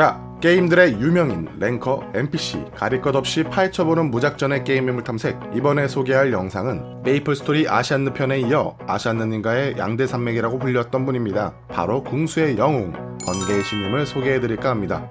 자, 게임들의 유명인, 랭커, NPC, 가릴 것 없이 파헤쳐보는 무작전의 게임 인물 탐색. 이번에 소개할 영상은 메이플 스토리 아시안느 편에 이어 아시안느님과의 양대 산맥이라고 불렸던 분입니다. 바로 궁수의 영웅, 번개의 신님을 소개해드릴까 합니다.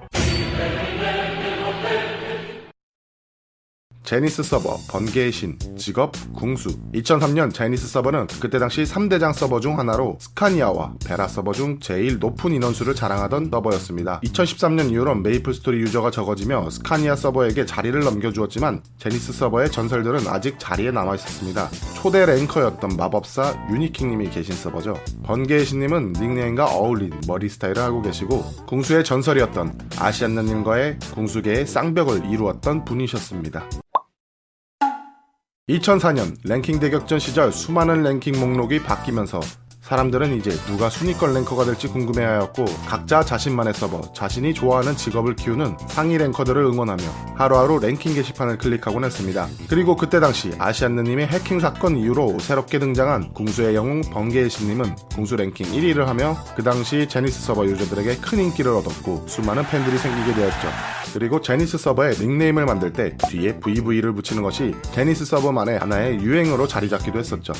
제니스 서버, 번개의 신, 직업, 궁수. 2003년 제니스 서버는 그때 당시 3대장 서버 중 하나로 스카니아와 베라 서버 중 제일 높은 인원수를 자랑하던 서버였습니다. 2013년 이후로 메이플 스토리 유저가 적어지며 스카니아 서버에게 자리를 넘겨주었지만 제니스 서버의 전설들은 아직 자리에 남아 있었습니다. 초대 랭커였던 마법사 유니킹님이 계신 서버죠. 번개의 신님은 닉네임과 어울린 머리 스타일을 하고 계시고 궁수의 전설이었던 아시안느님과의 궁수계의 쌍벽을 이루었던 분이셨습니다. 2004년 랭킹 대격전 시절 수많은 랭킹 목록이 바뀌면서 사람들은 이제 누가 순위권 랭커가 될지 궁금해하였고 각자 자신만의 서버, 자신이 좋아하는 직업을 키우는 상위 랭커들을 응원하며 하루하루 랭킹 게시판을 클릭하곤 했습니다. 그리고 그때 당시 아시안느님의 해킹 사건 이후로 새롭게 등장한 궁수의 영웅 번개의 신님은 궁수 랭킹 1위를 하며 그 당시 제니스 서버 유저들에게 큰 인기를 얻었고 수많은 팬들이 생기게 되었죠. 그리고 제니스 서버에 닉네임을 만들 때 뒤에 VV를 붙이는 것이 제니스 서버만의 하나의 유행어로 자리 잡기도 했었죠.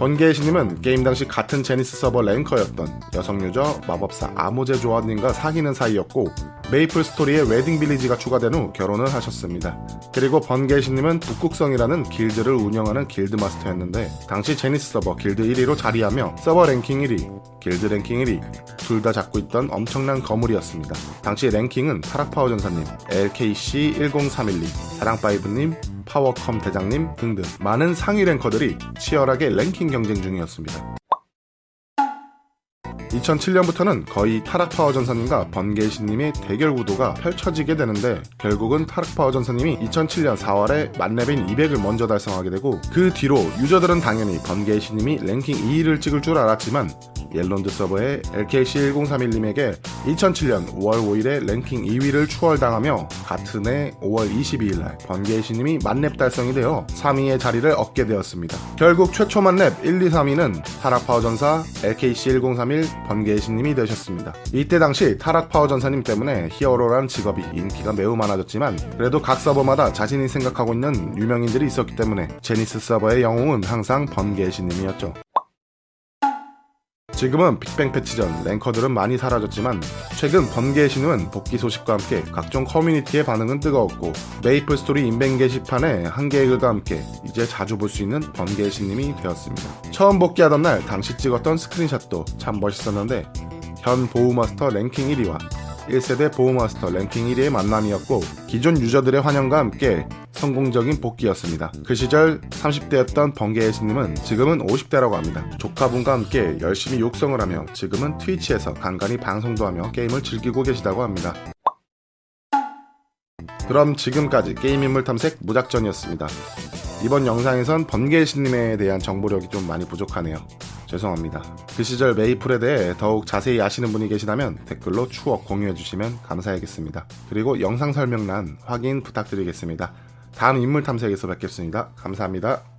번개의 신님은 게임 당시 같은 제니스 서버 랭커였던 여성 유저 마법사 아모제 조아님과 사귀는 사이였고 메이플 스토리에 웨딩 빌리지가 추가된 후 결혼을 하셨습니다. 그리고 번개의 신님은 북극성이라는 길드를 운영하는 길드 마스터였는데 당시 제니스 서버 길드 1위로 자리하며 서버 랭킹 1위, 길드 랭킹 1위 둘 다 잡고 있던 엄청난 거물이었습니다. 당시 랭킹은 타락파워 전사님, LKC 10312, 사랑파이브님, 파워컴 대장님 등등 많은 상위 랭커들이 치열하게 랭킹 경쟁 중이었습니다. 2007년부터는 거의 타락파워 전사님과 번개의 신님의 대결 구도가 펼쳐지게 되는데 결국은 타락파워 전사님이 2007년 4월에 만렙인 200을 먼저 달성하게 되고 그 뒤로 유저들은 당연히 번개의 신님이 랭킹 2위를 찍을 줄 알았지만 옐론드 서버의 LKC1031님에게 2007년 5월 5일에 랭킹 2위를 추월당하며 같은 해 5월 22일날 번개의 신님이 만렙 달성이 되어 3위의 자리를 얻게 되었습니다. 결국 최초 만렙 1, 2, 3위는 타락파워 전사 LKC1031 번개의 신님이 되셨습니다. 이때 당시 타락파워 전사님 때문에 히어로란 직업이 인기가 매우 많아졌지만 그래도 각 서버마다 자신이 생각하고 있는 유명인들이 있었기 때문에 제니스 서버의 영웅은 항상 번개의 신님이었죠. 지금은 빅뱅 패치 전 랭커들은 많이 사라졌지만 최근 번개의 신님은 복귀 소식과 함께 각종 커뮤니티의 반응은 뜨거웠고 메이플 스토리 인벤 게시판에 한 개의 글과 함께 이제 자주 볼 수 있는 번개의 신님이 되었습니다. 처음 복귀하던 날 당시 찍었던 스크린샷도 참 멋있었는데 현 보우마스터 랭킹 1위와 1세대 보우마스터 랭킹 1위의 만남이었고 기존 유저들의 환영과 함께 성공적인 복귀였습니다. 그 시절 30대였던 번개의 신님은 지금은 50대라고 합니다. 조카분과 함께 열심히 육성을 하며 지금은 트위치에서 간간히 방송도 하며 게임을 즐기고 계시다고 합니다. 그럼 지금까지 게임 인물 탐색 무작전이었습니다. 이번 영상에선 번개의 신님에 대한 정보력이 좀 많이 부족하네요. 죄송합니다. 그 시절 메이플에 대해 더욱 자세히 아시는 분이 계시다면 댓글로 추억 공유해 주시면 감사하겠습니다. 그리고 영상 설명란 확인 부탁드리겠습니다. 다음 인물 탐색에서 뵙겠습니다. 감사합니다.